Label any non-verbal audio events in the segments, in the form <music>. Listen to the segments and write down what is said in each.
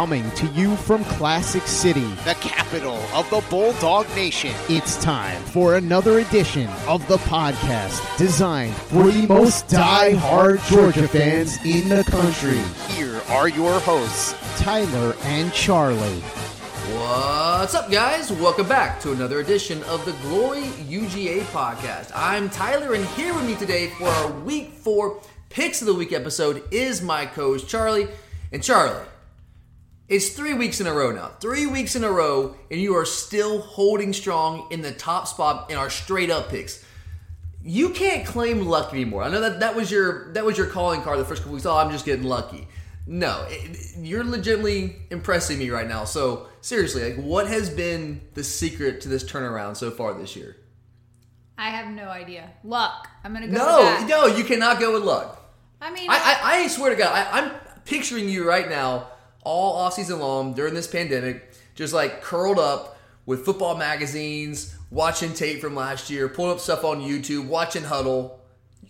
Coming to you from Classic City, the capital of the Bulldog Nation. It's time for another edition of the podcast designed for the most die-hard Georgia fans in the country. Here are your hosts, Tyler and Charlie. What's up, guys? Welcome back to another edition of the Glory UGA podcast. I'm Tyler, and here with me today for our Week 4 Picks of the Week episode is my coach, Charlie. And Charlie, it's three weeks in a row now. Three weeks in a row, and you are still holding strong in the top spot in our straight up picks. You can't claim luck anymore. I know that that was your that was your calling card the first couple weeks. Oh, I'm just getting lucky. No, it, you're legitimately impressing me right now. So seriously, like, what has been the secret to this turnaround so far this year? I have no idea. Luck. I'm gonna go. No, no, you cannot go with luck. I mean, I, I, I swear to God, I, I'm picturing you right now, all off season long during this pandemic, just like curled up with football magazines, watching tape from last year, pulling up stuff on YouTube, watching Huddle.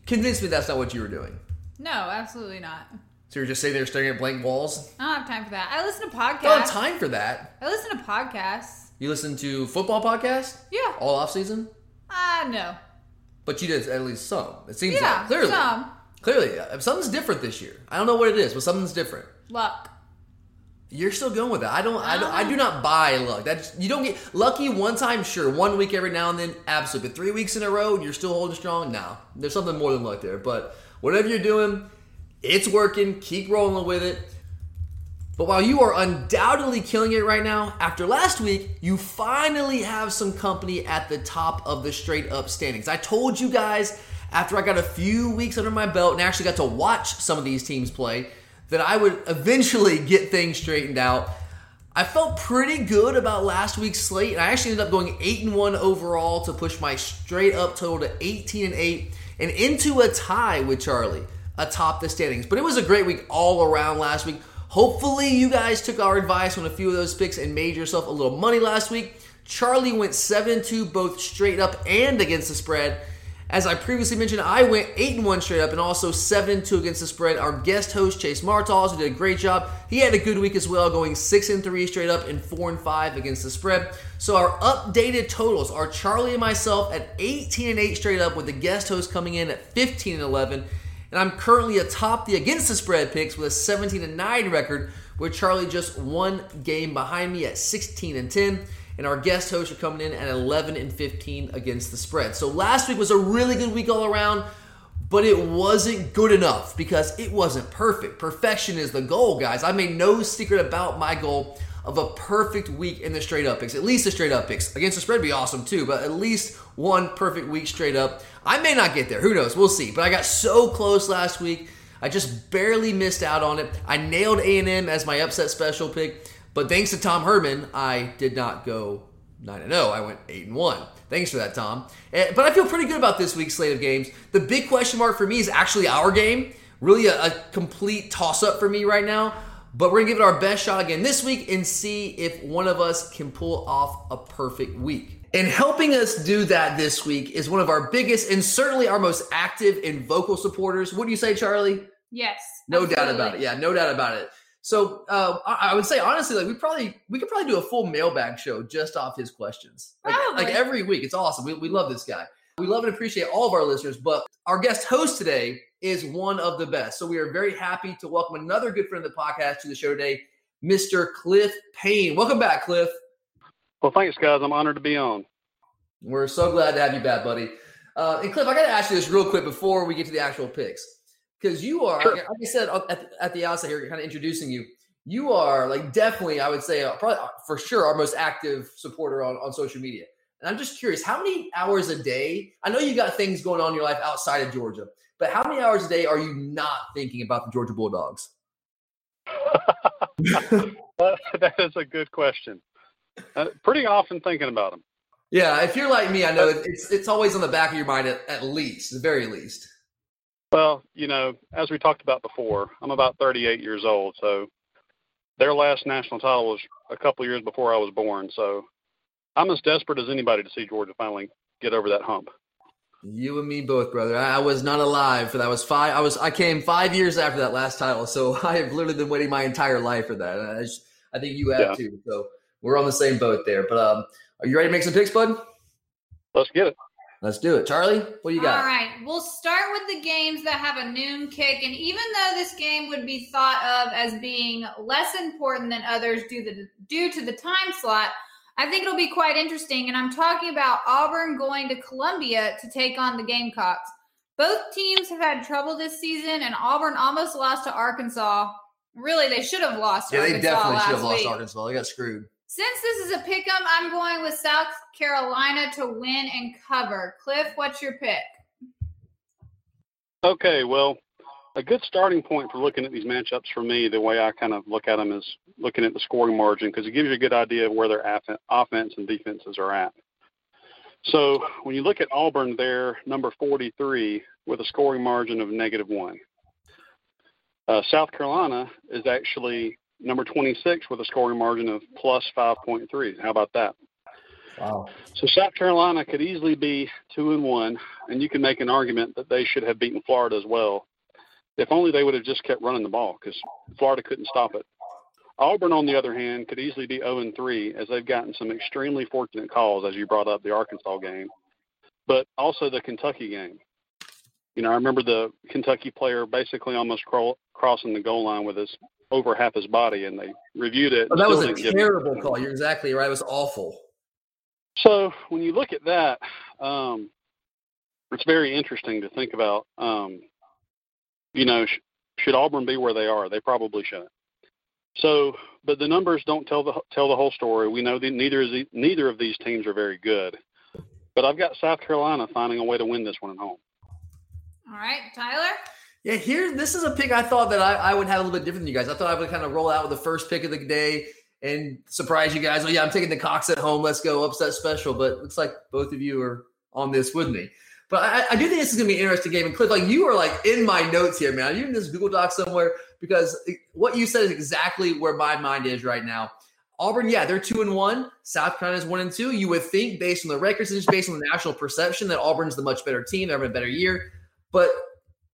Convince me that's not what you were doing. No, absolutely not. So you're just sitting there staring at blank walls. I don't have time for that. I listen to podcasts. I don't have time for that. I listen to podcasts. You listen to football podcasts? Yeah. All off season? Ah, uh, no. But you did at least some. It seems yeah, like clearly. Some. Clearly, something's different this year. I don't know what it is, but something's different. Luck. You're still going with that. I don't. I don't. I do ah. not buy luck. That's you don't get lucky one time. Sure, one week every now and then, absolutely. But three weeks in a row and you're still holding strong. Now there's something more than luck there. But whatever you're doing, it's working. Keep rolling with it. But while you are undoubtedly killing it right now, after last week, you finally have some company at the top of the straight up standings. I told you guys after I got a few weeks under my belt and actually got to watch some of these teams play that I would eventually get things straightened out. I felt pretty good about last week's slate, and I actually ended up going 8 and 1 overall to push my straight up total to 18 and 8 and into a tie with Charlie atop the standings. But it was a great week all around last week. Hopefully, you guys took our advice on a few of those picks and made yourself a little money last week. Charlie went 7 2 both straight up and against the spread. As I previously mentioned, I went 8 and 1 straight up and also 7 and 2 against the spread. Our guest host, Chase Martals, who did a great job, he had a good week as well, going 6 and 3 straight up and 4 and 5 against the spread. So our updated totals are Charlie and myself at 18 and 8 straight up, with the guest host coming in at 15 and 11. And I'm currently atop the against the spread picks with a 17 and 9 record, with Charlie just one game behind me at 16 and 10 and our guest hosts are coming in at 11 and 15 against the spread. So last week was a really good week all around, but it wasn't good enough because it wasn't perfect. Perfection is the goal, guys. I made no secret about my goal of a perfect week in the straight up picks, at least the straight up picks. Against the spread would be awesome too, but at least one perfect week straight up. I may not get there. Who knows? We'll see. But I got so close last week. I just barely missed out on it. I nailed A&M as my upset special pick. But thanks to Tom Herman, I did not go 9 0. I went 8 and 1. Thanks for that, Tom. Eh, but I feel pretty good about this week's slate of games. The big question mark for me is actually our game. Really a, a complete toss up for me right now. But we're going to give it our best shot again this week and see if one of us can pull off a perfect week. And helping us do that this week is one of our biggest and certainly our most active and vocal supporters. What do you say, Charlie? Yes. No absolutely. doubt about it. Yeah, no doubt about it. So uh, I would say honestly, like we probably we could probably do a full mailbag show just off his questions, like, like every week. It's awesome. We, we love this guy. We love and appreciate all of our listeners. But our guest host today is one of the best. So we are very happy to welcome another good friend of the podcast to the show today, Mr. Cliff Payne. Welcome back, Cliff. Well, thanks, guys. I'm honored to be on. We're so glad to have you back, buddy. Uh, and Cliff, I got to ask you this real quick before we get to the actual picks because you are, sure. like I said at, at the outset here, kind of introducing you. You are like definitely, I would say, uh, probably uh, for sure, our most active supporter on, on social media. And I'm just curious, how many hours a day? I know you got things going on in your life outside of Georgia, but how many hours a day are you not thinking about the Georgia Bulldogs? <laughs> that is a good question. Uh, pretty often thinking about them. Yeah, if you're like me, I know it's it's always on the back of your mind at, at least, the very least. Well, you know, as we talked about before, I'm about 38 years old, so their last national title was a couple years before I was born. So I'm as desperate as anybody to see Georgia finally get over that hump. You and me both, brother. I was not alive for that. I was five. I was. I came five years after that last title, so <laughs> I have literally been waiting my entire life for that. I, just, I think you have Yeah. too. So we're on the same boat there. But um, are you ready to make some picks, bud? Let's get it. Let's do it. Charlie, what do you got? All right, we'll start with the games that have a noon kick, and even though this game would be thought of as being less important than others due to due to the time slot, I think it'll be quite interesting. And I'm talking about Auburn going to Columbia to take on the Gamecocks. Both teams have had trouble this season, and Auburn almost lost to Arkansas. Really, they should have lost. to Yeah, they definitely should have lost week. Arkansas. They got screwed. Since this is a pick 'em, I'm going with South Carolina to win and cover. Cliff, what's your pick? Okay, well, a good starting point for looking at these matchups for me, the way I kind of look at them is looking at the scoring margin because it gives you a good idea of where their offense and defenses are at. So when you look at Auburn, they're number 43 with a scoring margin of negative one. Uh, South Carolina is actually number 26 with a scoring margin of plus 5.3. How about that? Wow. So South Carolina could easily be two and one, and you can make an argument that they should have beaten Florida as well, if only they would have just kept running the ball because Florida couldn't stop it. Auburn, on the other hand, could easily be 0 and 3 as they've gotten some extremely fortunate calls, as you brought up the Arkansas game, but also the Kentucky game. You know, I remember the Kentucky player basically almost crawl, crossing the goal line with his over half his body, and they reviewed it. Oh, that was a didn't terrible call. You're exactly right. It was awful. So when you look at that, um, it's very interesting to think about. Um, you know, sh- should Auburn be where they are? They probably shouldn't. So, but the numbers don't tell the tell the whole story. We know that neither is the, neither of these teams are very good. But I've got South Carolina finding a way to win this one at home. All right, Tyler. Yeah, here this is a pick I thought that I, I would have a little bit different than you guys. I thought I would kind of roll out with the first pick of the day and surprise you guys. Oh yeah, I'm taking the Cocks at home. Let's go upset special. But looks like both of you are on this with me. But I, I do think this is gonna be an interesting game. And Cliff, like you are like in my notes here, man. You're in this Google Doc somewhere because what you said is exactly where my mind is right now. Auburn, yeah, they're two and one. South Carolina's one and two. You would think, based on the records and just based on the national perception, that Auburn's the much better team. They're having a better year. But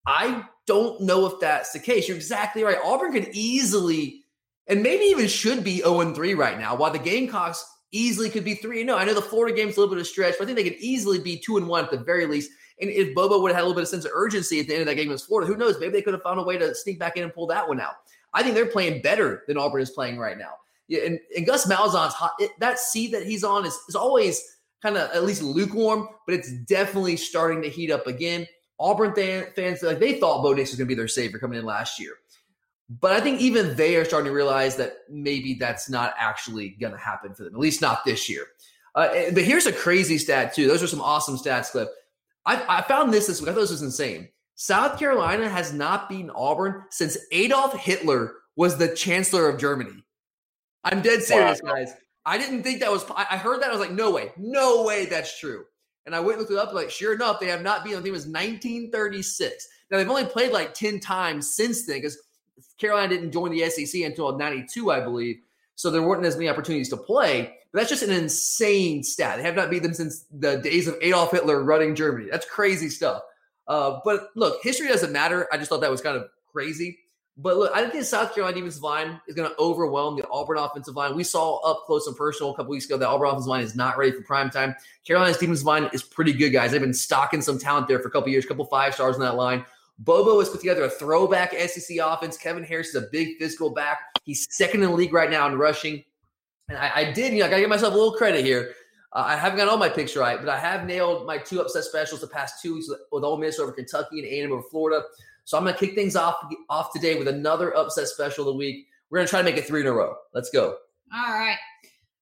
I don't know if that's the case. You're exactly right. Auburn could easily, and maybe even should be 0 3 right now, while the Gamecocks easily could be 3 0. I know the Florida game's a little bit of a stretch, but I think they could easily be 2 and 1 at the very least. And if Bobo would have had a little bit of sense of urgency at the end of that game against Florida, who knows? Maybe they could have found a way to sneak back in and pull that one out. I think they're playing better than Auburn is playing right now. Yeah, and, and Gus Malzahn's hot. It, that seat that he's on is, is always kind of at least lukewarm, but it's definitely starting to heat up again. Auburn fan, fans like they thought Bo Nix was going to be their savior coming in last year, but I think even they are starting to realize that maybe that's not actually going to happen for them, at least not this year. Uh, but here's a crazy stat too. Those are some awesome stats, Cliff. I, I found this this week. I thought this was insane. South Carolina has not beaten Auburn since Adolf Hitler was the chancellor of Germany. I'm dead serious, Wow. guys. I didn't think that was. I I heard that. I was like, no way, no way, that's true. And I went and looked it up. Like, sure enough, they have not beaten. Think it was 1936. Now they've only played like 10 times since then because Carolina didn't join the SEC until 92, I believe. So there weren't as many opportunities to play. But that's just an insane stat. They have not beat them since the days of Adolf Hitler running Germany. That's crazy stuff. Uh, but look, history doesn't matter. I just thought that was kind of crazy. But look, I think the South Carolina defensive line is going to overwhelm the Auburn offensive line. We saw up close and personal a couple weeks ago that Auburn offensive line is not ready for prime time. Carolina's defensive line is pretty good, guys. They've been stocking some talent there for a couple years, a couple five stars on that line. Bobo has put together a throwback SEC offense. Kevin Harris is a big physical back. He's second in the league right now in rushing. And I, I did, you know, I got to give myself a little credit here. Uh, I haven't got all my picks right, but I have nailed my two upset specials the past two weeks with, with Ole Miss over Kentucky and A&M over Florida. So I'm going to kick things off off today with another upset special of the week. We're going to try to make it three in a row. Let's go. All right.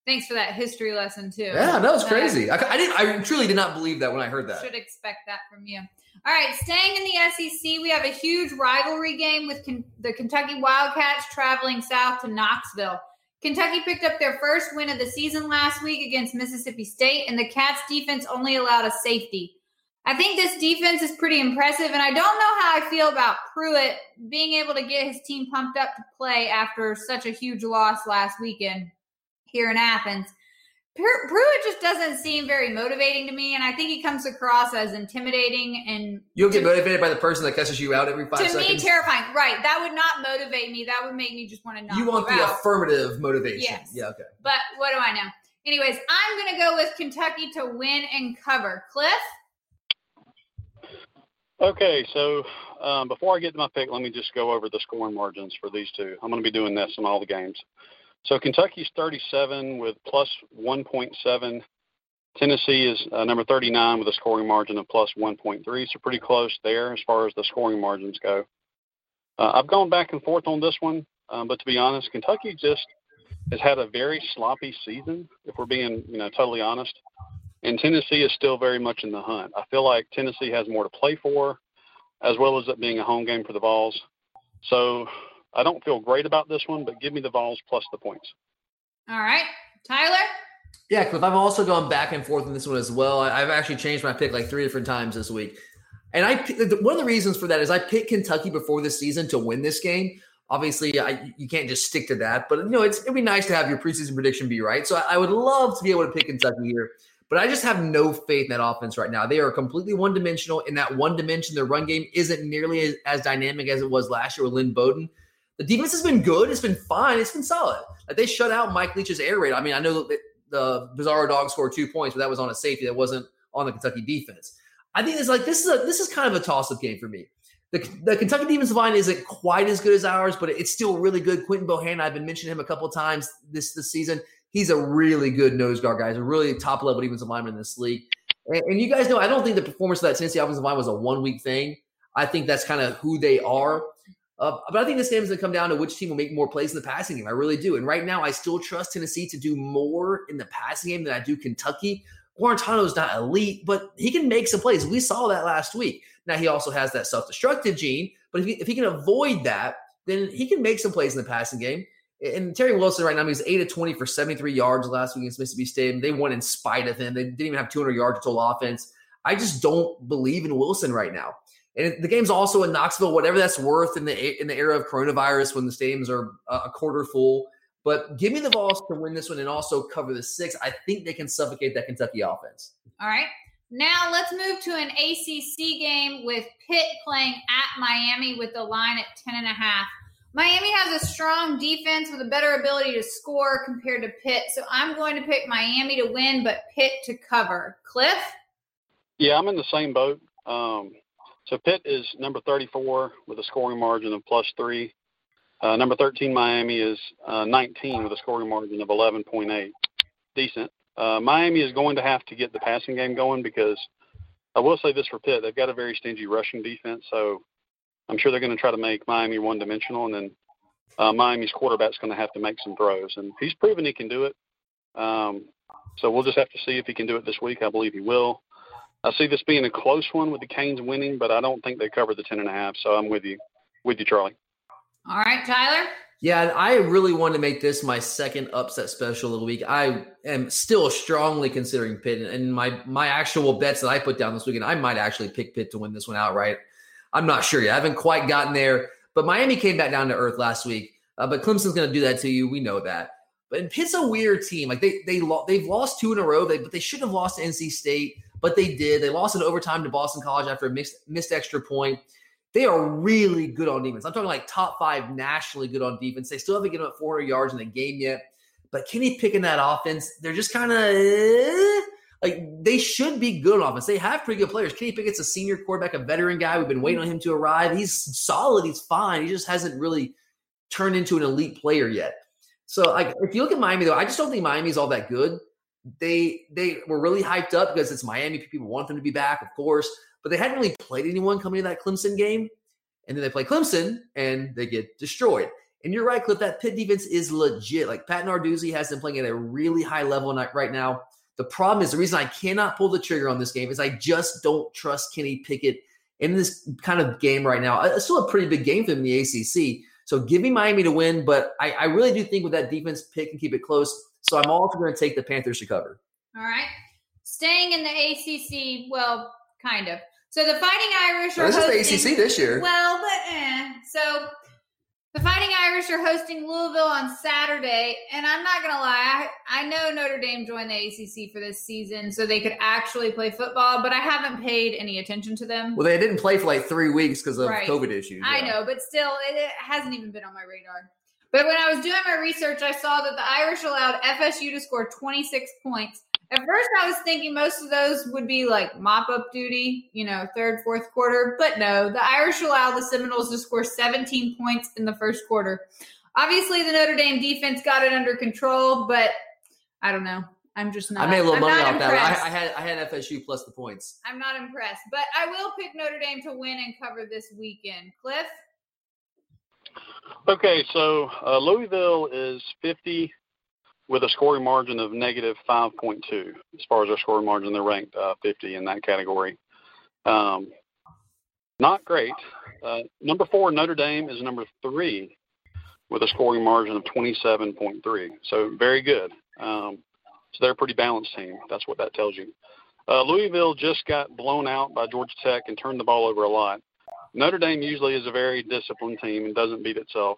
Thanks for that history lesson too. Yeah, that was crazy. I, I didn't. I truly did not believe that when I heard that. Should expect that from you. All right, staying in the SEC, we have a huge rivalry game with the Kentucky Wildcats traveling south to Knoxville. Kentucky picked up their first win of the season last week against Mississippi State, and the Cats defense only allowed a safety. I think this defense is pretty impressive, and I don't know how I feel about Pruitt being able to get his team pumped up to play after such a huge loss last weekend here in Athens. Pruitt just doesn't seem very motivating to me, and I think he comes across as intimidating and You'll get to, motivated by the person that cusses you out every five to seconds. me terrifying. Right, that would not motivate me. That would make me just want to knock you want the out. affirmative motivation. Yes. Yeah, okay. But what do I know? Anyways, I'm going to go with Kentucky to win and cover. Cliff? Okay, so um, before I get to my pick, let me just go over the scoring margins for these two. I'm going to be doing this in all the games. So Kentucky's 37 with plus 1.7. Tennessee is uh, number 39 with a scoring margin of plus 1.3. So pretty close there as far as the scoring margins go. Uh, I've gone back and forth on this one, um, but to be honest, Kentucky just has had a very sloppy season. If we're being, you know, totally honest, and Tennessee is still very much in the hunt. I feel like Tennessee has more to play for, as well as it being a home game for the Vols. So I don't feel great about this one, but give me the Vols plus the points. All right. Tyler? Yeah, Cliff, I've also gone back and forth on this one as well. I- I've actually changed my pick like three different times this week. And I one of the reasons for that is I picked Kentucky before this season to win this game. Obviously, I, you can't just stick to that, but you know it's it'd be nice to have your preseason prediction be right. So I, I would love to be able to pick Kentucky here, but I just have no faith in that offense right now. They are completely one dimensional. In that one dimension, their run game isn't nearly as, as dynamic as it was last year with Lynn Bowden. The defense has been good. It's been fine. It's been solid. Like they shut out Mike Leach's air raid. I mean, I know that the Bizarro dog scored two points, but that was on a safety. That wasn't on the Kentucky defense. I think it's like this is a this is kind of a toss up game for me. The, the Kentucky defensive line isn't quite as good as ours, but it's still really good. Quinton Bohanna, I've been mentioning him a couple of times this this season. He's a really good nose guard guy. He's a really top level defensive lineman in this league. And, and you guys know, I don't think the performance of that Tennessee offensive line was a one week thing. I think that's kind of who they are. Uh, but I think this game is going to come down to which team will make more plays in the passing game. I really do. And right now, I still trust Tennessee to do more in the passing game than I do Kentucky. Guarantano's not elite, but he can make some plays. We saw that last week. Now he also has that self-destructive gene, but if he, if he can avoid that, then he can make some plays in the passing game. And Terry Wilson right now, he's 8 of 20 for 73 yards last week against Mississippi State. They won in spite of him. They didn't even have 200 yards total offense. I just don't believe in Wilson right now. And the game's also in Knoxville, whatever that's worth in the in the era of coronavirus when the stadiums are a quarter full. But give me the Vols to win this one and also cover the six. I think they can suffocate that Kentucky offense. All right. Now let's move to an ACC game with Pitt playing at Miami with the line at 10 and a half. Miami has a strong defense with a better ability to score compared to Pitt. So I'm going to pick Miami to win, but Pitt to cover. Cliff? Yeah, I'm in the same boat. Um, so Pitt is number 34 with a scoring margin of plus three. Uh, number 13, Miami is uh, 19 with a scoring margin of 11.8. Decent. Uh, Miami is going to have to get the passing game going because I will say this for Pitt, they've got a very stingy rushing defense, so I'm sure they're going to try to make Miami one dimensional, and then uh, Miami's quarterback's going to have to make some throws, and he's proven he can do it. Um, so we'll just have to see if he can do it this week. I believe he will. I see this being a close one with the Canes winning, but I don't think they cover the ten and a half. So I'm with you, with you, Charlie. All right, Tyler. Yeah, I really want to make this my second upset special of the week. I am still strongly considering Pitt, and my my actual bets that I put down this weekend, I might actually pick Pitt to win this one outright. I'm not sure yet. I haven't quite gotten there, but Miami came back down to earth last week. Uh, but Clemson's going to do that to you. We know that. But Pitt's a weird team. Like they they lo- they've lost two in a row. They but they should have lost to NC State, but they did. They lost in overtime to Boston College after a missed missed extra point. They are really good on defense. I'm talking like top five nationally good on defense. They still haven't given up 400 yards in the game yet. But Kenny Pickett that offense, they're just kind of eh, like they should be good on offense. They have pretty good players. Kenny Pickett's a senior quarterback, a veteran guy. We've been waiting on him to arrive. He's solid. He's fine. He just hasn't really turned into an elite player yet. So, like, if you look at Miami, though, I just don't think Miami's all that good. They they were really hyped up because it's Miami. People want them to be back, of course, but they hadn't really played anyone coming to that Clemson game. And then they play Clemson and they get destroyed. And you're right, Cliff. That Pitt defense is legit. Like Pat Narduzzi has them playing at a really high level right now. The problem is the reason I cannot pull the trigger on this game is I just don't trust Kenny Pickett in this kind of game right now. It's still a pretty big game for them in the ACC. So give me Miami to win, but I, I really do think with that defense, Pitt can keep it close. So I'm also going to take the Panthers to cover. All right. Staying in the ACC, well, kind of. So the Fighting Irish are this hosting, is the ACC this year. Well, but eh. So The Fighting Irish are hosting Louisville on Saturday, and I'm not gonna lie, I, I know Notre Dame joined the ACC for this season so they could actually play football, but I haven't paid any attention to them. Well, they didn't play for like three weeks because of Right. COVID issues. I know, but still, it, it hasn't even been on my radar. But when I was doing my research, I saw that the Irish allowed FSU to score 26 points. At first, I was thinking most of those would be like mop up duty, you know, third, fourth quarter. But no, the Irish allowed the Seminoles to score 17 points in the first quarter. Obviously, the Notre Dame defense got it under control, but I don't know. I'm just not. I made a little I'm money not off that. impressed. I, I had I had FSU plus the points. I'm not impressed, but I will pick Notre Dame to win and cover this weekend. Cliff? Okay, so uh, Louisville is 50 with a scoring margin of negative 5.2. As far as their scoring margin, they're ranked uh, 50 in that category. Um, not great. Uh, number four, Notre Dame is number three with a scoring margin of 27.3. So very good. Um, so they're a pretty balanced team. That's what that tells you. Uh, Louisville just got blown out by Georgia Tech and turned the ball over a lot. Notre Dame usually is a very disciplined team and doesn't beat itself.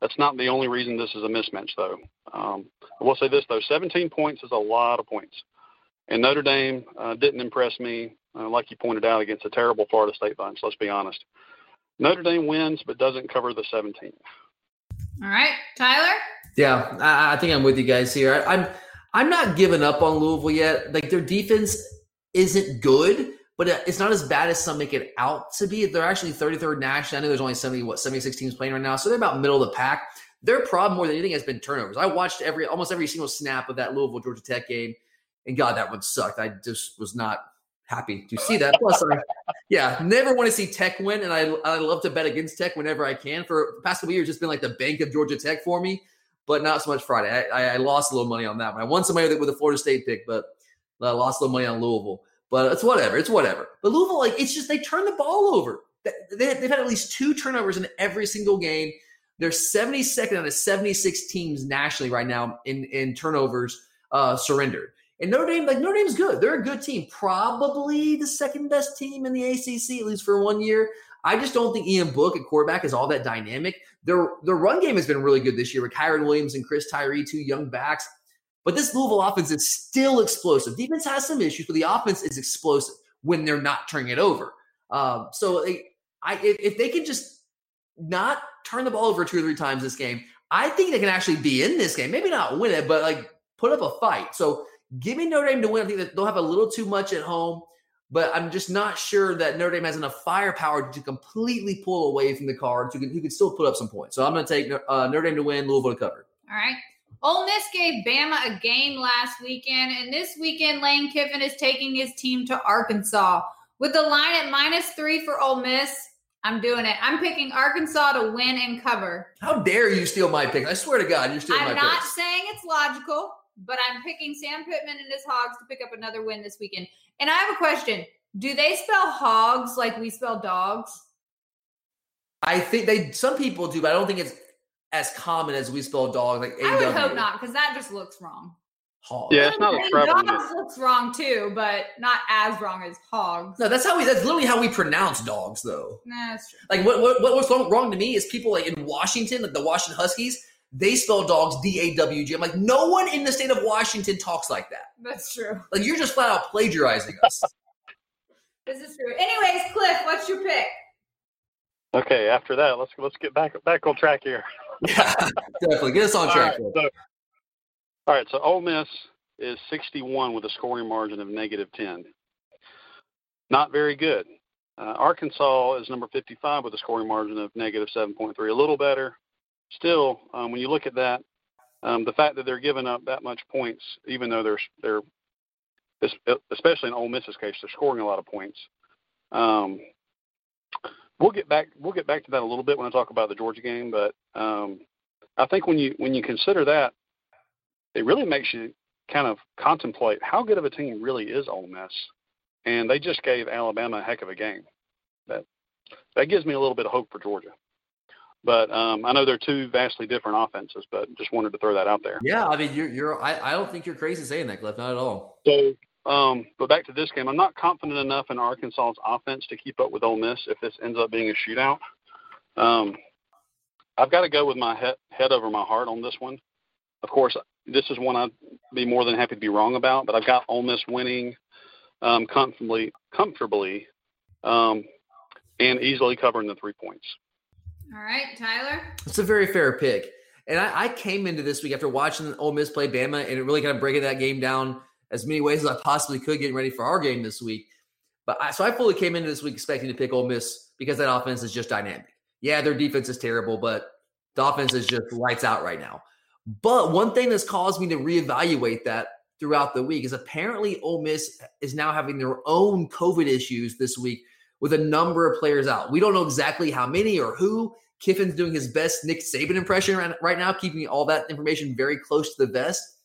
That's not the only reason this is a mismatch, though. Um, I will say this, though 17 points is a lot of points. And Notre Dame uh, didn't impress me, uh, like you pointed out, against a terrible Florida State bunch, let's be honest. Notre Dame wins, but doesn't cover the 17. All right, Tyler? Yeah, I, I think I'm with you guys here. I, I'm I'm not giving up on Louisville yet. Like their defense isn't good, but uh, it's not as bad as some make it out to be. They're actually 33rd nationally. I know there's only 70 what 76 teams playing right now, so they're about middle of the pack. Their problem more than anything has been turnovers. I watched every almost every single snap of that Louisville Georgia Tech game, and God, that one sucked. I just was not happy to see that. Plus, I, yeah, never want to see Tech win, and I I love to bet against Tech whenever I can. For the past couple years, it's been like the bank of Georgia Tech for me, but not so much Friday. I, I, lost a little money on that one. I won some money with, a Florida State pick, but I lost a little money on Louisville. But it's whatever. It's whatever. But Louisville, like, it's just they turn the ball over. They, they've had at least two turnovers in every single game. They're 72nd out of 76 teams nationally right now in, in turnovers uh, surrendered. And Notre Dame, like Notre Dame's good. They're a good team. Probably the second best team in the ACC, at least for one year. I just don't think Ian Book at quarterback is all that dynamic. Their their run game has been really good this year with Kyren Williams and Chris Tyree, two young backs. But this Louisville offense is still explosive. Defense has some issues, but the offense is explosive when they're not turning it over. Um, so they, I, if, if they can just not turn the ball over two or three times this game, I think they can actually be in this game. Maybe not win it, but like put up a fight. So give me Notre Dame to win. I think that they'll have a little too much at home, but I'm just not sure that Notre Dame has enough firepower to completely pull away from the cards who can, can still put up some points. So I'm going to take uh, Notre Dame to win, Louisville to cover. All right. Ole Miss gave Bama a game last weekend, and this weekend Lane Kiffin is taking his team to Arkansas. With the line at minus three for Ole Miss, I'm doing it. I'm picking Arkansas to win and cover. How dare you steal my pick? I swear to God, you're stealing I'm my pick. I'm not picks. saying it's logical, but I'm picking Sam Pittman and his Hogs to pick up another win this weekend. And I have a question. Do they spell hogs like we spell dogs? I think they some people do, but I don't think it's as common as we spell dog like I would hope not, because that just looks wrong. Hog. Yeah, it's not I a mean, prevalent. dogs looks wrong too, but not as wrong as hogs. No, that's how we. That's literally how we pronounce dogs, though. Nah, that's true. Like what what what was wrong, wrong to me is people like in Washington, like the Washington Huskies, they spell dogs D A W G. I'm like, no one in the state of Washington talks like that. That's true. Like you're just flat out plagiarizing us. <laughs> This is true. Anyways, Cliff, what's your pick? Okay, after that, let's let's get back back on track here. <laughs> yeah, <laughs> definitely get us on track. right, so, all right, so Ole Miss is 61 with a scoring margin of negative 10. Not very good. Uh, Arkansas is number 55 with a scoring margin of negative 7.3. A little better. Still, um, when you look at that, um, the fact that they're giving up that much points, even though they're they're especially in Ole Miss's case, they're scoring a lot of points. Um, we'll get back we'll get back to that a little bit when I talk about the Georgia game, but um, I think when you when you consider that, it really makes you kind of contemplate how good of a team really is Ole Miss, and they just gave Alabama a heck of a game. That that gives me a little bit of hope for Georgia. But um, I know they're two vastly different offenses, but just wanted to throw that out there. Yeah, I mean, you're you're. I, I don't think you're crazy saying that, Cliff. Not at all. So, um, but back to this game, I'm not confident enough in Arkansas's offense to keep up with Ole Miss if this ends up being a shootout. Um, I've got to go with my head, head over my heart on this one. Of course, this is one I'd be more than happy to be wrong about, but I've got Ole Miss winning um, comfortably, comfortably, um, and easily covering the three points. All right, Tyler. It's a very fair pick. And I, I, came into this week after watching Ole Miss play Bama and it really kind of breaking that game down as many ways as I possibly could, getting ready for our game this week. But I, so I fully came into this week expecting to pick Ole Miss because that offense is just dynamic. Yeah, their defense is terrible, but the offense is just lights out right now. But one thing that's caused me to reevaluate that throughout the week is apparently Ole Miss is now having their own COVID issues this week with a number of players out. We don't know exactly how many or who. Kiffin's doing his best Nick Saban impression right now, keeping all that information very close to the vest.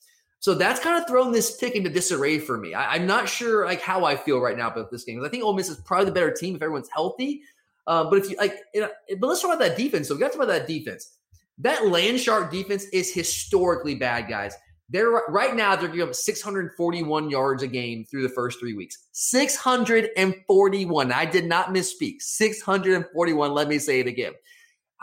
So that's kind of thrown this pick into disarray for me. I, am not sure like how I feel right now about this game. I think Ole Miss is probably the better team if everyone's healthy. Uh, but if you like, but let's talk about that defense. So we got to talk about that defense. That Landshark defense is historically bad, guys. They're right now they're giving up 641 yards a game through the first three weeks. 641. I did not misspeak. 641. Let me say it again.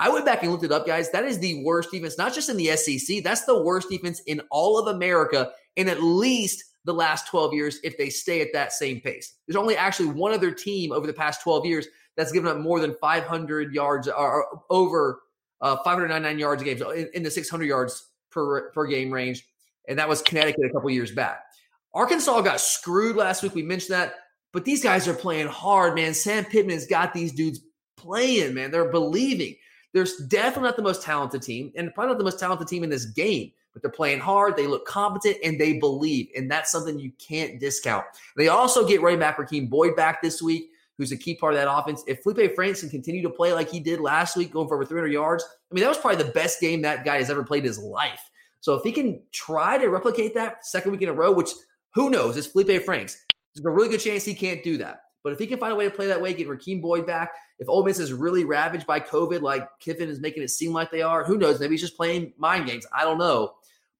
I went back and looked it up, guys. That is the worst defense, not just in the SEC. That's the worst defense in all of America in at least the last 12 years if they stay at that same pace. There's only actually one other team over the past 12 years that's given up more than 500 yards or over uh, 599 yards a game, in, in, the 600 yards per per game range, and that was Connecticut a couple years back. Arkansas got screwed last week. We mentioned that, but these guys are playing hard, man. Sam Pittman has got these dudes playing, man. They're believing. They're definitely not the most talented team, and probably not the most talented team in this game. But they're playing hard. They look competent, and they believe, and that's something you can't discount. They also get running back Rakeem Boyd back this week who's a key part of that offense. If Felipe Franks can continue to play like he did last week, going for over 300 yards, I mean, that was probably the best game that guy has ever played in his life. So if he can try to replicate that second week in a row, which who knows, it's Felipe Franks. There's a really good chance he can't do that. But if he can find a way to play that way, get Rakeem Boyd back, if Ole Miss is really ravaged by COVID, like Kiffin is making it seem like they are, who knows? Maybe he's just playing mind games. I don't know.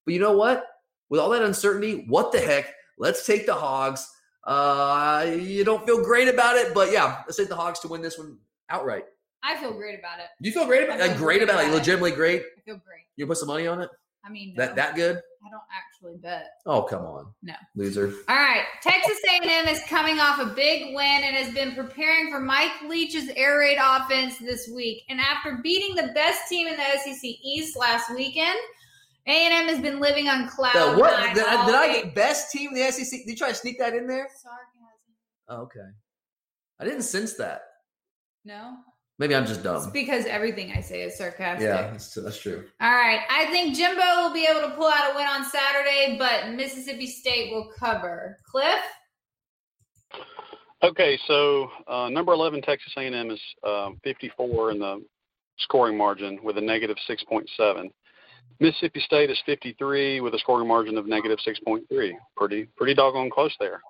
But you know what? With all that uncertainty, what the heck? Let's take the Hogs. Uh, you don't feel great about it, but yeah, let's take the Hogs to win this one outright. I feel great about it. You feel great about it? Like, great about it? Like, legitimately great? I feel great. You put some money on it? I mean, no, that that good? I don't actually bet. Oh come on, no loser. All right, Texas A&M is coming off a big win and has been preparing for Mike Leach's air raid offense this week. And after beating the best team in the SEC East last weekend, a&M has been living on cloud the what? nine. Did, I, did I get best team in the SEC? Did you try to sneak that in there? Sarcasm. Oh, okay. I didn't sense that. No. Maybe I'm just dumb. It's because everything I say is sarcastic. Yeah, that's, that's true. All right. I think Jimbo will be able to pull out a win on Saturday, but Mississippi State will cover. Cliff? Okay, so uh, number 11 Texas A&M is uh, 54 in the scoring margin with a negative 6.7. Mississippi State is 53 with a scoring margin of negative 6.3. Pretty pretty doggone close there.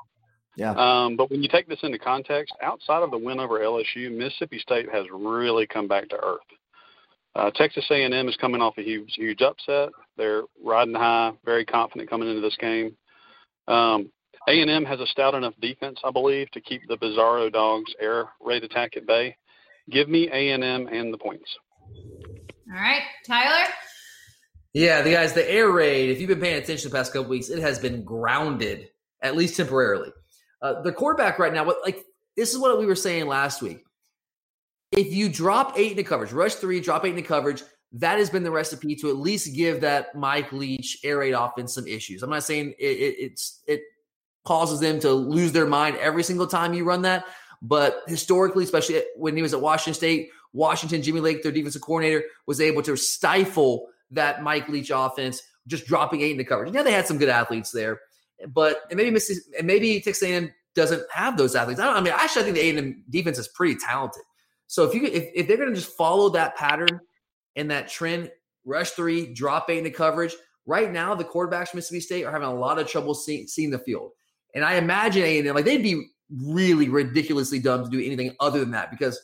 Yeah. Um, but when you take this into context, outside of the win over LSU, Mississippi State has really come back to earth. Uh, Texas A&M is coming off a huge huge upset. They're riding high, very confident coming into this game. Um, A&M has a stout enough defense, I believe, to keep the Bizarro Dogs' air raid attack at bay. Give me A&M and the points. All right, Tyler. Yeah, the guys, the air raid, if you've been paying attention the past couple weeks, it has been grounded, at least temporarily. Uh, the quarterback right now, like this is what we were saying last week. If you drop eight in the coverage, rush three, drop eight in the coverage, that has been the recipe to at least give that Mike Leach air raid offense some issues. I'm not saying it, it, it's it causes them to lose their mind every single time you run that, but historically, especially when he was at Washington State, Washington, Jimmy Lake, their defensive coordinator, was able to stifle that Mike Leach offense, just dropping eight in the coverage. Yeah, they had some good athletes there, but and maybe Mississippi, and maybe Texas A&M doesn't have those athletes. I don't. I mean, actually, I think the A&M defense is pretty talented. So if you if, if they're going to just follow that pattern and that trend, rush three, drop eight into coverage. Right now, the quarterbacks from Mississippi State are having a lot of trouble see, seeing the field, and I imagine A&M like they'd be really ridiculously dumb to do anything other than that because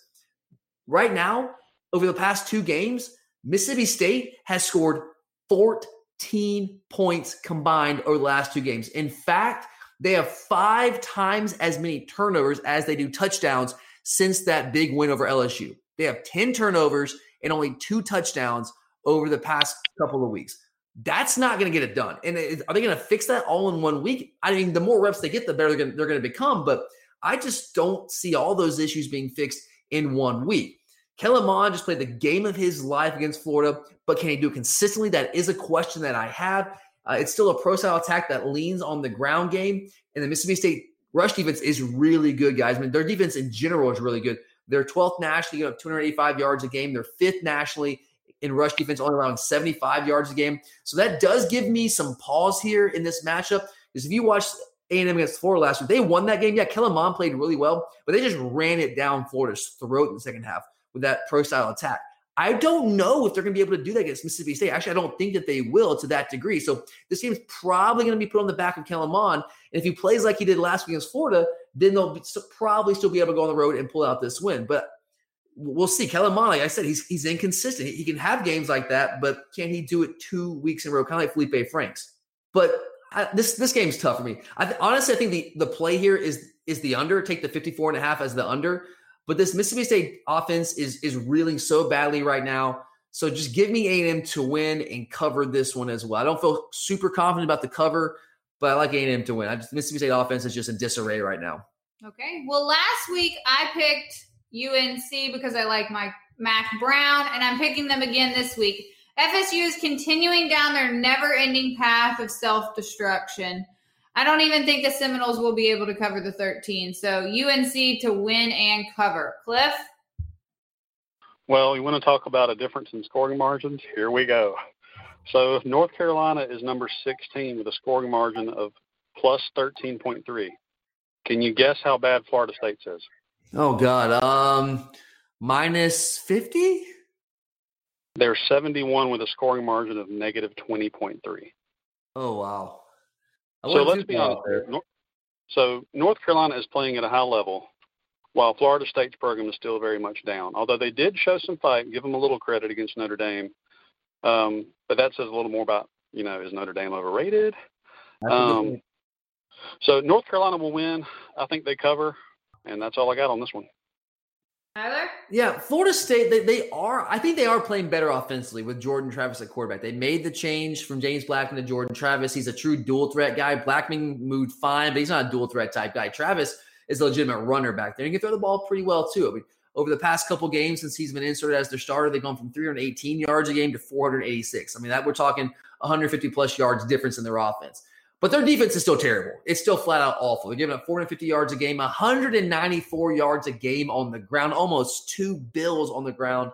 right now, over the past two games, Mississippi State has scored 14 points combined over the last two games. In fact, they have five times as many turnovers as they do touchdowns since that big win over LSU. They have 10 turnovers and only two touchdowns over the past couple of weeks. That's not going to get it done. And are they going to fix that all in one week? I mean, the more reps they get, the better they're going to become. But I just don't see all those issues being fixed in one week. Kellen Mond just played the game of his life against Florida, but can he do it consistently? That is a question that I have. Uh, it's still a pro style attack that leans on the ground game, and the Mississippi State rush defense is really good, guys. I mean, their defense in general is really good. They're 12th nationally, you know, 285 yards a game. They're fifth nationally in rush defense, only allowing 75 yards a game. So that does give me some pause here in this matchup. Because if you watch A&M against Florida last week, they won that game. Yeah, Kellen Mond played really well, but they just ran it down Florida's throat in the second half with that pro style attack. I don't know if they're going to be able to do that against Mississippi State. Actually, I don't think that they will to that degree. So this game's probably going to be put on the back of Kellen Mond. And if he plays like he did last week against Florida, then they'll be, probably still be able to go on the road and pull out this win. But we'll see. Kellen Mond, like I said, he's he's inconsistent. He, he can have games like that, but can he do it two weeks in a row, kind of like Felipe Franks? But I, this this game's tough for me. I honestly, I think the the play here is is the under. Take the 54 and a half as the under but this Mississippi State offense is is reeling so badly right now. So just give me A&M to win and cover this one as well. I don't feel super confident about the cover, but I like A&M to win. I just, Mississippi State offense is just in disarray right now. Okay. Well, last week I picked UNC because I like my Mack Brown, and I'm picking them again this week. FSU is continuing down their never-ending path of self-destruction. I don't even think the Seminoles will be able to cover the 13. So UNC to win and cover. Cliff? Well, you want to talk about a difference in scoring margins? Here we go. So North Carolina is number 16 with a scoring margin of plus 13.3. Can you guess how bad Florida State is? Oh God, um, minus 50. They're 71 with a scoring margin of negative 20.3. Oh wow. So let's be honest. There. So North Carolina is playing at a high level, while Florida State's program is still very much down. Although they did show some fight, give them a little credit against Notre Dame. Um, but that says a little more about you know is Notre Dame overrated? Um, so North Carolina will win. I think they cover, and that's all I got on this one. Tyler? Yeah, Florida State, they, they are, I think they are playing better offensively with Jordan Travis at quarterback. They made the change from James Blackman to Jordan Travis. He's a true dual threat guy. Blackman moved fine, but he's not a dual threat type guy. Travis is a legitimate runner back there. He can throw the ball pretty well, too. I mean, over the past couple games since he's been inserted as their starter, they've gone from 318 yards a game to 486. I mean, that we're talking 150 plus yards difference in their offense. But their defense is still terrible. It's still flat out awful. They're giving up 450 yards a game, 194 yards a game on the ground, almost two bills on the ground.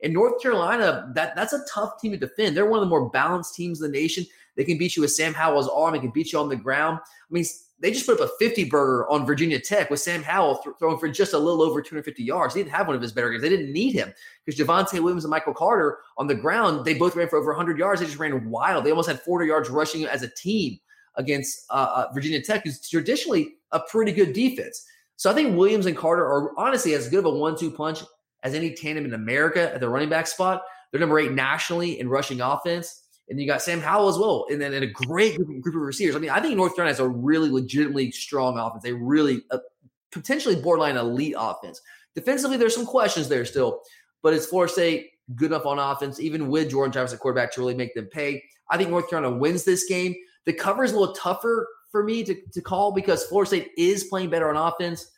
In North Carolina, that that's a tough team to defend. They're one of the more balanced teams in the nation. They can beat you with Sam Howell's arm. They can beat you on the ground. I mean, they just put up a 50 burger on Virginia Tech with Sam Howell th- throwing for just a little over 250 yards. He didn't have one of his better games. They didn't need him because Javonte Williams and Michael Carter on the ground, they both ran for over 100 yards. They just ran wild. They almost had 40 yards rushing as a team against uh, uh, Virginia Tech, who's traditionally a pretty good defense. So I think Williams and Carter are honestly as good of a one-two punch as any tandem in America at the running back spot. They're number eight nationally in rushing offense. And you got Sam Howell as well, and then and a great group, group of receivers. I mean, I think North Carolina has a really legitimately strong offense. They really uh, potentially borderline elite offense. Defensively, there's some questions there still, but it's Florida State good enough on offense, even with Jordan Travis at quarterback, to really make them pay. I think North Carolina wins this game. The cover is a little tougher for me to, to call because Florida State is playing better on offense,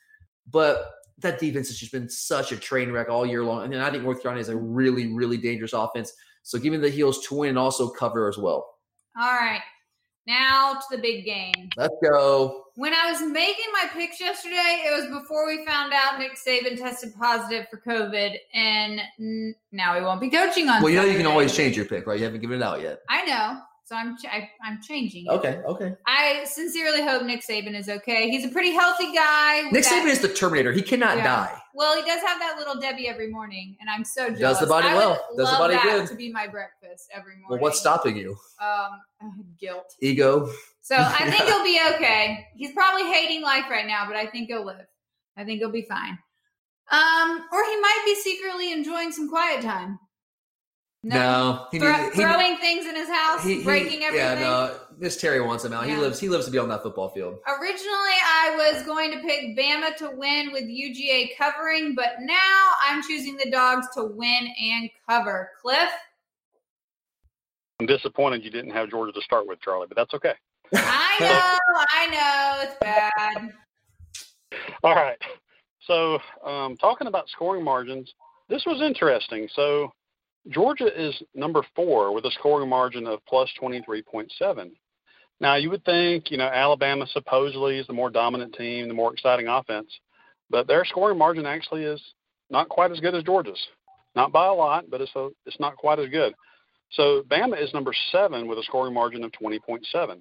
but that defense has just been such a train wreck all year long. And then I think North Carolina is a really, really dangerous offense. So give me the heels to win and also cover as well. All right. Now to the big game. Let's go. When I was making my picks yesterday, it was before we found out Nick Saban tested positive for COVID, and now he won't be coaching on. Well, you know Saturday. you can always change your pick, right? You haven't given it out yet. I know. So I'm ch- I, am changing. It. Okay, okay. I sincerely hope Nick Saban is okay. He's a pretty healthy guy. Nick that, Saban is the Terminator. He cannot yeah. die. Well, he does have that little Debbie every morning, and I'm so jealous. Does the body I well? Does the body good? To be my breakfast every morning. Well, what's stopping you? Um, <laughs> guilt, ego. So I <laughs> think he'll be okay. He's probably hating life right now, but I think he'll live. I think he'll be fine. Um, or he might be secretly enjoying some quiet time. No, he, Thro- he, throwing things in his house, he, breaking everything. Yeah, no. Miss Terry wants him out. Yeah. He lives. He lives to be on that football field. Originally, I was going to pick Bama to win with UGA covering, but now I'm choosing the dogs to win and cover. Cliff. I'm disappointed you didn't have Georgia to start with, Charlie, but that's okay. I <laughs> know, I know, it's bad. All right. So, um, talking about scoring margins, this was interesting. So, Georgia is number four with a scoring margin of plus 23.7. Now, you would think, you know, Alabama supposedly is the more dominant team, the more exciting offense, but their scoring margin actually is not quite as good as Georgia's. Not by a lot, but it's a, it's not quite as good. So Bama is number seven with a scoring margin of 20.7.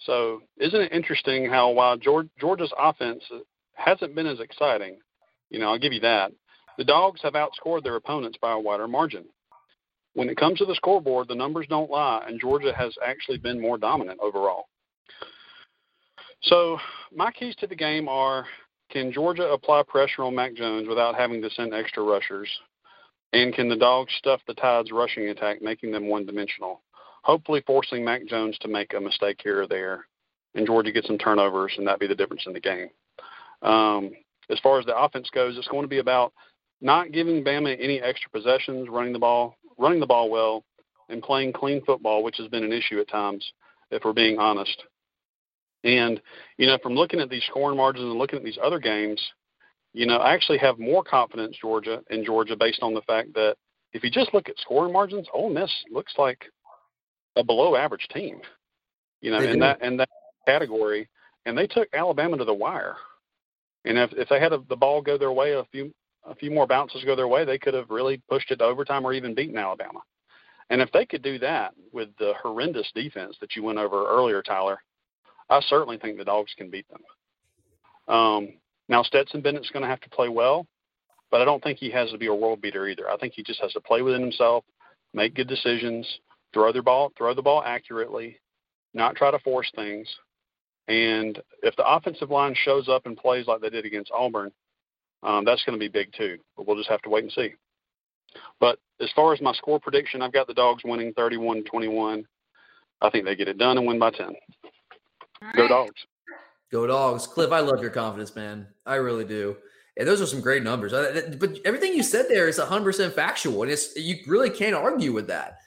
So isn't it interesting how while Georgia's offense hasn't been as exciting, you know, I'll give you that, the Dogs have outscored their opponents by a wider margin. When it comes to the scoreboard, the numbers don't lie, and Georgia has actually been more dominant overall. So my keys to the game are can Georgia apply pressure on Mac Jones without having to send extra rushers? And can the Dogs stuff the Tide's rushing attack, making them one dimensional? Hopefully, forcing Mac Jones to make a mistake here or there, and Georgia gets some turnovers, and that be the difference in the game. Um, as far as the offense goes, it's going to be about not giving Bama any extra possessions, running the ball, running the ball well, and playing clean football, which has been an issue at times, if we're being honest. And you know, from looking at these scoring margins and looking at these other games, you know, I actually have more confidence Georgia in Georgia based on the fact that if you just look at scoring margins, Ole Miss looks like a below average team. You know, in that in that category, and they took Alabama to the wire. And if if they had a, the ball go their way, a few a few more bounces go their way, they could have really pushed it to overtime or even beaten Alabama. And if they could do that with the horrendous defense that you went over earlier, Tyler, I certainly think the Dogs can beat them. Um, now Stetson Bennett's going to have to play well, but I don't think he has to be a world beater either. I think he just has to play within himself, make good decisions, throw the ball, throw the ball accurately, not try to force things. And if the offensive line shows up and plays like they did against Auburn, um, that's going to be big too. But we'll just have to wait and see. But as far as my score prediction, I've got the Dogs winning 31-21. I think they get it done and win by 10. Go Dogs. Go Dogs. Cliff, I love your confidence, man. I really do. And those are some great numbers. But everything you said there is 100% factual. And it's you really can't argue with that.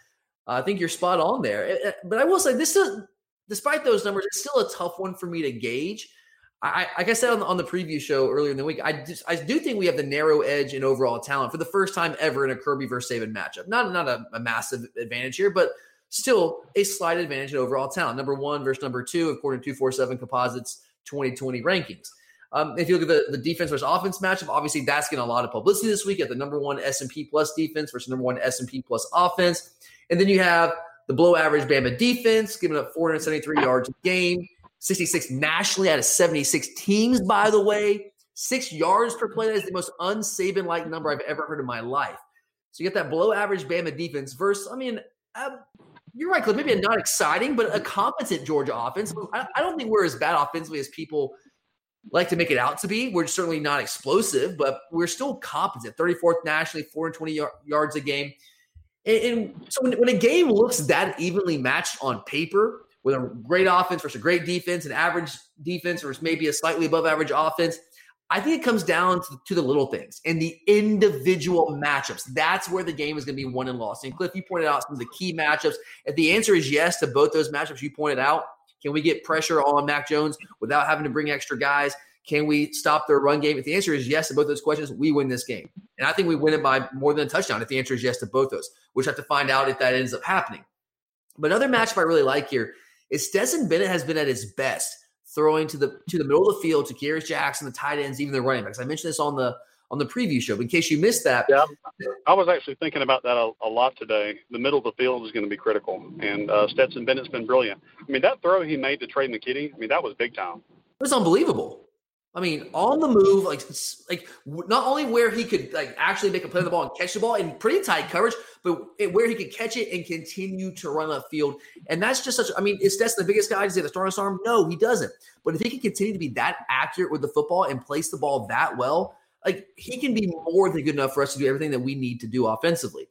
I think you're spot on there. Eh, eh, but I will say this is, despite those numbers, it's still a tough one for me to gauge. I, like I said on the, on the preview show earlier in the week, I just I do think we have the narrow edge in overall talent for the first time ever in a Kirby versus Saban matchup. Not not a, a massive advantage here, but still a slight advantage in overall talent. Number one versus number two, according to 247 Composites 2020 rankings. Um, if you look at the, the defense versus offense matchup, obviously that's getting a lot of publicity this week at the number one S&P plus defense versus number one S&P plus offense. And then you have the below average Bama defense, giving up 473 yards a game, 66 nationally out of 76 teams, by the way. Six yards per play. That is the most unsaban like number I've ever heard in my life. So you get that below average Bama defense versus, I mean, um, you're right, Cliff. Maybe not exciting, but a competent Georgia offense. I, I don't think we're as bad offensively as people like to make it out to be. We're certainly not explosive, but we're still competent. 34th nationally, 420 yards a game. And, and so when, when, a game looks that evenly matched on paper, with a great offense versus a great defense, an average defense versus maybe a slightly above average offense, I think it comes down to, to, the little things and the individual matchups. That's where the game is going to be won and lost. And Cliff, you pointed out some of the key matchups. If the answer is yes to both those matchups you pointed out, can we get pressure on Mac Jones without having to bring extra guys? Can we stop their run game? If the answer is yes to both those questions, we win this game. And I think we win it by more than a touchdown if the answer is yes to both those. We'll have to find out if that ends up happening. But another matchup I really like here is Stetson Bennett has been at his best throwing to the to the middle of the field to Kearis Jackson, the tight ends, even the running backs. I mentioned this on the on the preview show. But in case you missed that, yeah, I was actually thinking about that a, a lot today. The middle of the field is going to be critical, and uh, Stetson Bennett's been brilliant. I mean, that throw he made to Tre' McKitty, I mean, that was big time. It was unbelievable. I mean, on the move, like like not only where he could like actually make a play on the ball and catch the ball in pretty tight coverage, but where he could catch it and continue to run up field. And that's just such. I mean, is Stetson the biggest guy? Does he have the strongest arm? No, he doesn't. But if he can continue to be that accurate with the football and place the ball that well, like he can be more than good enough for us to do everything that we need to do offensively.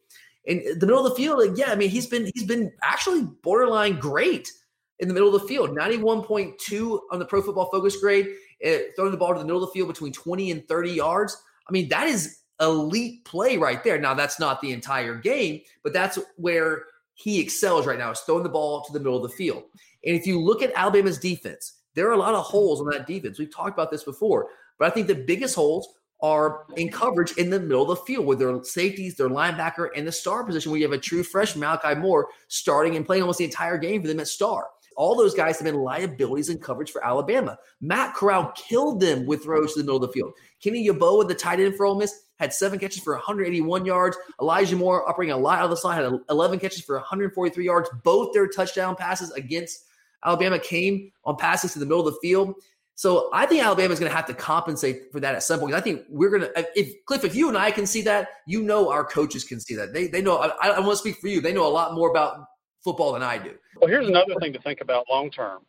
in the middle of the field, like, yeah, I mean, he's been he's been actually borderline great in the middle of the field. 91.2 on the Pro Football Focus grade, uh, throwing the ball to the middle of the field between 20 and 30 yards. I mean, that is elite play right there. Now, that's not the entire game, but that's where he excels right now is throwing the ball to the middle of the field. And if you look at Alabama's defense, there are a lot of holes on that defense. We've talked about this before, but I think the biggest holes are in coverage in the middle of the field with their safeties, their linebacker, and the star position where you have a true freshman, Malachi Moore, starting and playing almost the entire game for them at star. All those guys have been liabilities in coverage for Alabama. Matt Corral killed them with throws to the middle of the field. Kenny Yeboah, the tight end for Ole Miss, had seven catches for 181 yards. Elijah Moore, operating a lot out of the slide, had 11 catches for 143 yards. Both their touchdown passes against Alabama came on passes to the middle of the field. So I think Alabama is going to have to compensate for that at some point. I think we're going to, if Cliff, if you and I can see that, you know our coaches can see that. They they know. I, I want to speak for you. They know a lot more about football than I do. Well, here's another thing to think about long term.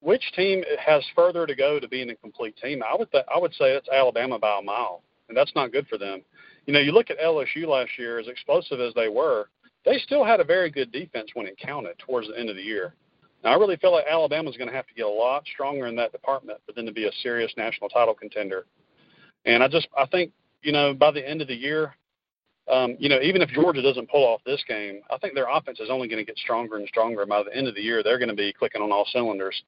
Which team has further to go to being a complete team? I would th- I would say it's Alabama by a mile, and that's not good for them. You know, you look at LSU last year, as explosive as they were, they still had a very good defense when it counted towards the end of the year. Now, I really feel like Alabama's going to have to get a lot stronger in that department for them to be a serious national title contender. And I just I think you know by the end of the year, um, you know even if Georgia doesn't pull off this game, I think their offense is only going to get stronger and stronger. And by the end of the year, they're going to be clicking on all cylinders.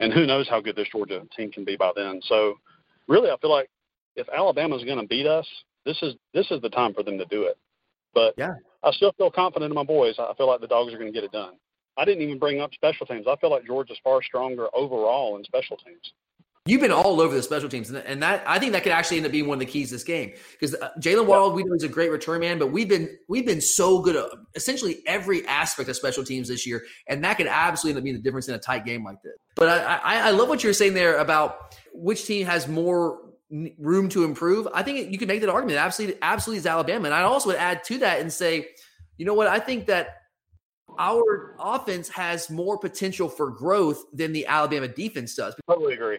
And who knows how good this Georgia team can be by then. So really, I feel like if Alabama's going to beat us, this is this is the time for them to do it. But yeah. I still feel confident in my boys. I feel like the dogs are going to get it done. I didn't even bring up special teams. I feel like Georgia's far stronger overall in special teams. You've been all over the special teams, and that I think that could actually end up being one of the keys this game because uh, Jaylen Waddle, we know he's a great return man, but we've been we've been so good at essentially every aspect of special teams this year, and that could absolutely end up being the difference in a tight game like this. But I, I, I love what you're saying there about which team has more room to improve. I think you can make that argument. Absolutely, absolutely is Alabama, and I also would add to that and say, you know what? I think that our offense has more potential for growth than the Alabama defense does. Totally agree.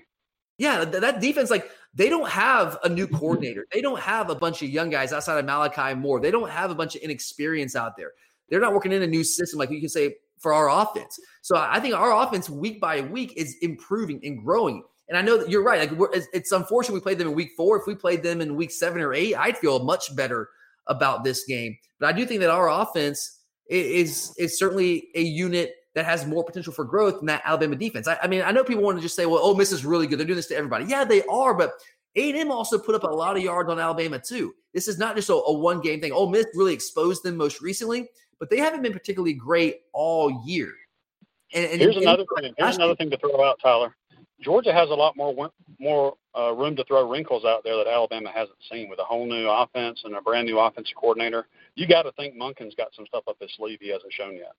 Yeah, that defense, like they don't have a new coordinator. They don't have a bunch of young guys outside of Malachi Moore. They don't have a bunch of inexperience out there. They're not working in a new system like you can say for our offense. So I think our offense week by week is improving and growing. And I know that you're right. Like it's unfortunate we played them in week four. If we played them in week seven or eight, I'd feel much better about this game. But I do think that our offense is is certainly a unit that has more potential for growth than that Alabama defense. I, I mean, I know people want to just say, "Well, Ole Miss is really good. They're doing this to everybody." Yeah, they are, but A&M also put up a lot of yards on Alabama too. This is not just a, a one game thing. Ole Miss really exposed them most recently, but they haven't been particularly great all year. And, and here's and, another thing. Here's another thing to throw out, Tyler. Georgia has a lot more more uh, room to throw wrinkles out there that Alabama hasn't seen with a whole new offense and a brand new offensive coordinator. You got to think Monken's got some stuff up his sleeve he hasn't shown yet.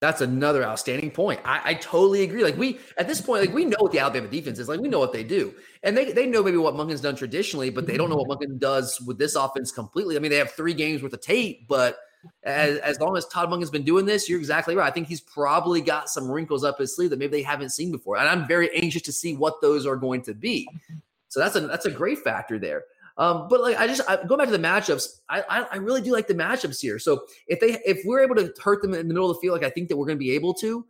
That's another outstanding point. I, I, totally agree. Like we at this point, like we know what the Alabama defense is. Like we know what they do, and they they know maybe what Monken's done traditionally, but they don't know what mm-hmm. Monken does with this offense completely. I mean, they have three games worth of tape, but as, as long as Todd Monken's been doing this, you're exactly right. I think he's probably got some wrinkles up his sleeve that maybe they haven't seen before, and I'm very anxious to see what those are going to be. So that's a that's a great factor there. Um, but like I just I, going back to the matchups, I, I, I really do like the matchups here. So if they if we're able to hurt them in the middle of the field, like I think that we're going to be able to,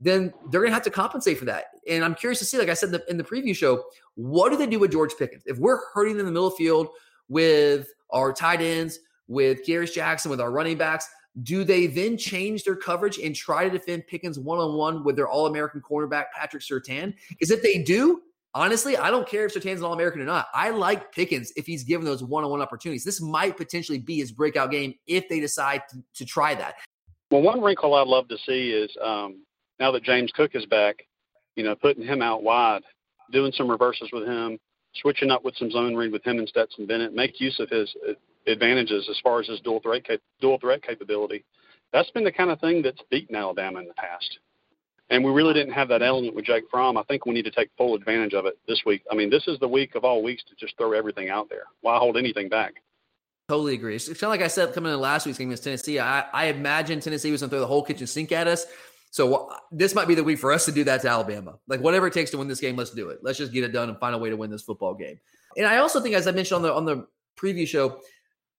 then they're going to have to compensate for that. And I'm curious to see, like I said in the, in the preview show, what do they do with George Pickens if we're hurting them in the middle of the field with our tight ends, with Kearis Jackson, with our running backs? Do they then change their coverage and try to defend Pickens one on one with their All American cornerback Patrick Surtain? Because if they do, honestly, I don't care if Surtain's an All American or not. I like Pickens if he's given those one on one opportunities. This might potentially be his breakout game if they decide to, to, try that. Well, one wrinkle I'd love to see is um, now that James Cook is back, you know, putting him out wide, doing some reverses with him, switching up with some zone read with him and Stetson Bennett, make use of his uh, advantages as far as his dual threat cap- dual threat capability. That's been the kind of thing that's beaten Alabama in the past and we really didn't have that element with Jake Fromm. I think we need to take full advantage of it this week. I mean, this is the week of all weeks to just throw everything out there. Why hold anything back? Totally agree. It's kind of like I said coming in last week's game against Tennessee. I, I imagine Tennessee was going to throw the whole kitchen sink at us. So this might be the week for us to do that to Alabama. Like whatever it takes to win this game, let's do it. Let's just get it done and find a way to win this football game. And I also think, as I mentioned on the on the preview show,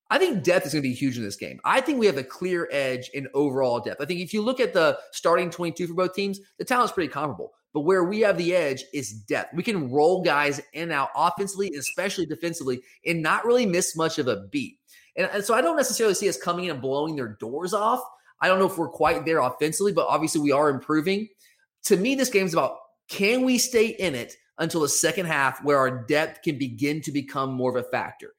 I think depth is going to be huge in this game. I think we have a clear edge in overall depth. I think if you look at the starting 22 for both teams, the talent's pretty comparable. But where we have the edge is depth. We can roll guys in and out offensively, especially defensively, and not really miss much of a beat. And, and so I don't necessarily see us coming in and blowing their doors off. I don't know if we're quite there offensively, but obviously we are improving. To me, this game's about can we stay in it until the second half where our depth can begin to become more of a factor.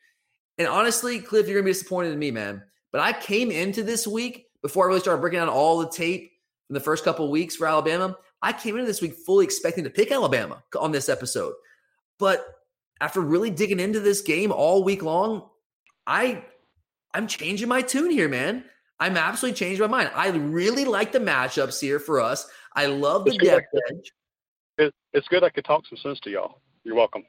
And honestly, Cliff, you're gonna be disappointed in me, man. But I came into this week before I really started breaking down all the tape in the first couple weeks for Alabama. I came into this week fully expecting to pick Alabama on this episode. But after really digging into this game all week long, I I'm changing my tune here, man. I'm absolutely changing my mind. I really like the matchups here for us. I love the depth edge. It, it's good I could talk some sense to y'all. You're welcome.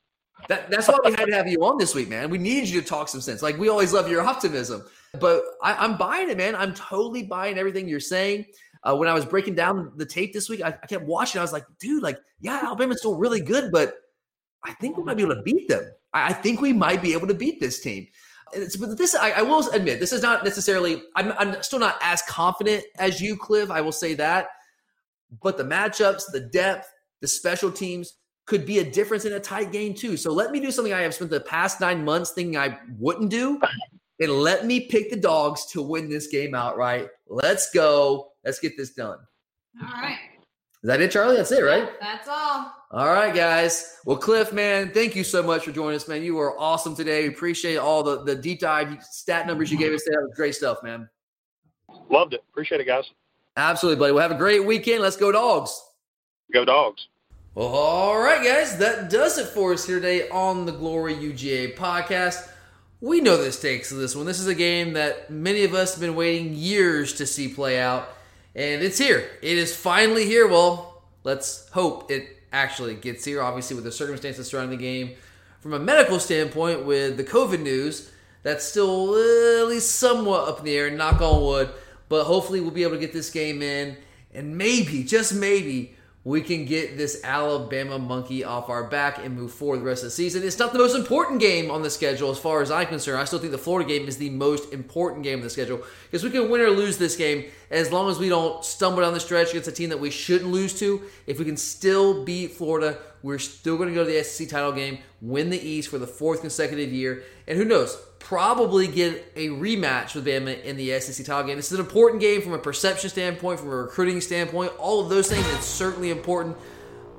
That, that's why we had to have you on this week, man. We needed you to talk some sense. Like we always love your optimism, but I, am buying it, man. I'm totally buying everything you're saying. Uh, when I was breaking down the tape this week, I, I, kept watching. I was like, dude, like, yeah, Alabama's still really good, but I think we might be able to beat them. I, I think we might be able to beat this team. It's, but this, I, I, will admit, this is not necessarily. I'm, I'm still not as confident as you, Cliff. I will say that. But the matchups, the depth, the special teams could be a difference in a tight game too. So let me do something I have spent the past nine months thinking I wouldn't do, and let me pick the dogs to win this game outright. Let's go. Let's get this done. All right. Is that it, Charlie? That's it, right? That's all. All right, guys. Well, Cliff, man, thank you so much for joining us, man. You were awesome today. We appreciate all the, the deep dive stat numbers you gave us. That was great stuff, man. Loved it. Appreciate it, guys. Absolutely, buddy. Well, have a great weekend. Let's go, dogs. Go, dogs. All right, guys. That does it for us here today on the Glory UGA podcast. We know the stakes of this one. This is a game that many of us have been waiting years to see play out, and it's here. It is finally here. Well, let's hope it actually gets here, obviously, with the circumstances surrounding the game. From a medical standpoint, with the COVID news, that's still at least somewhat up in the air, knock on wood, but hopefully we'll be able to get this game in, and maybe, just maybe, we can get this Alabama monkey off our back and move forward the rest of the season. It's not the most important game on the schedule as far as I'm concerned. I still think the Florida game is the most important game of the schedule because we can win or lose this game as long as we don't stumble down the stretch against a team that we shouldn't lose to. If we can still beat Florida, we're still going to go to the SEC title game, win the East for the fourth consecutive year, and who knows? Probably get a rematch with Bama in the SEC title game. This is an important game from a perception standpoint, from a recruiting standpoint, all of those things. It's certainly important,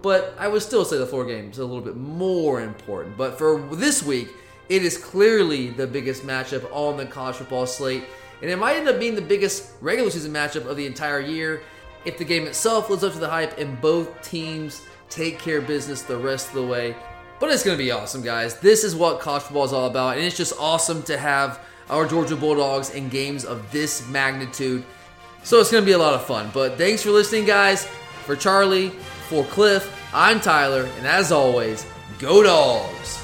but I would still say the Florida game is a little bit more important. But for this week, it is clearly the biggest matchup on the college football slate, and it might end up being the biggest regular season matchup of the entire year if the game itself lives up to the hype and both teams take care of business the rest of the way. But it's going to be awesome, guys. This is what college football is all about, and it's just awesome to have our Georgia Bulldogs in games of this magnitude. So it's going to be a lot of fun. But thanks for listening, guys. For Charlie, for Cliff, I'm Tyler, and as always, go dogs.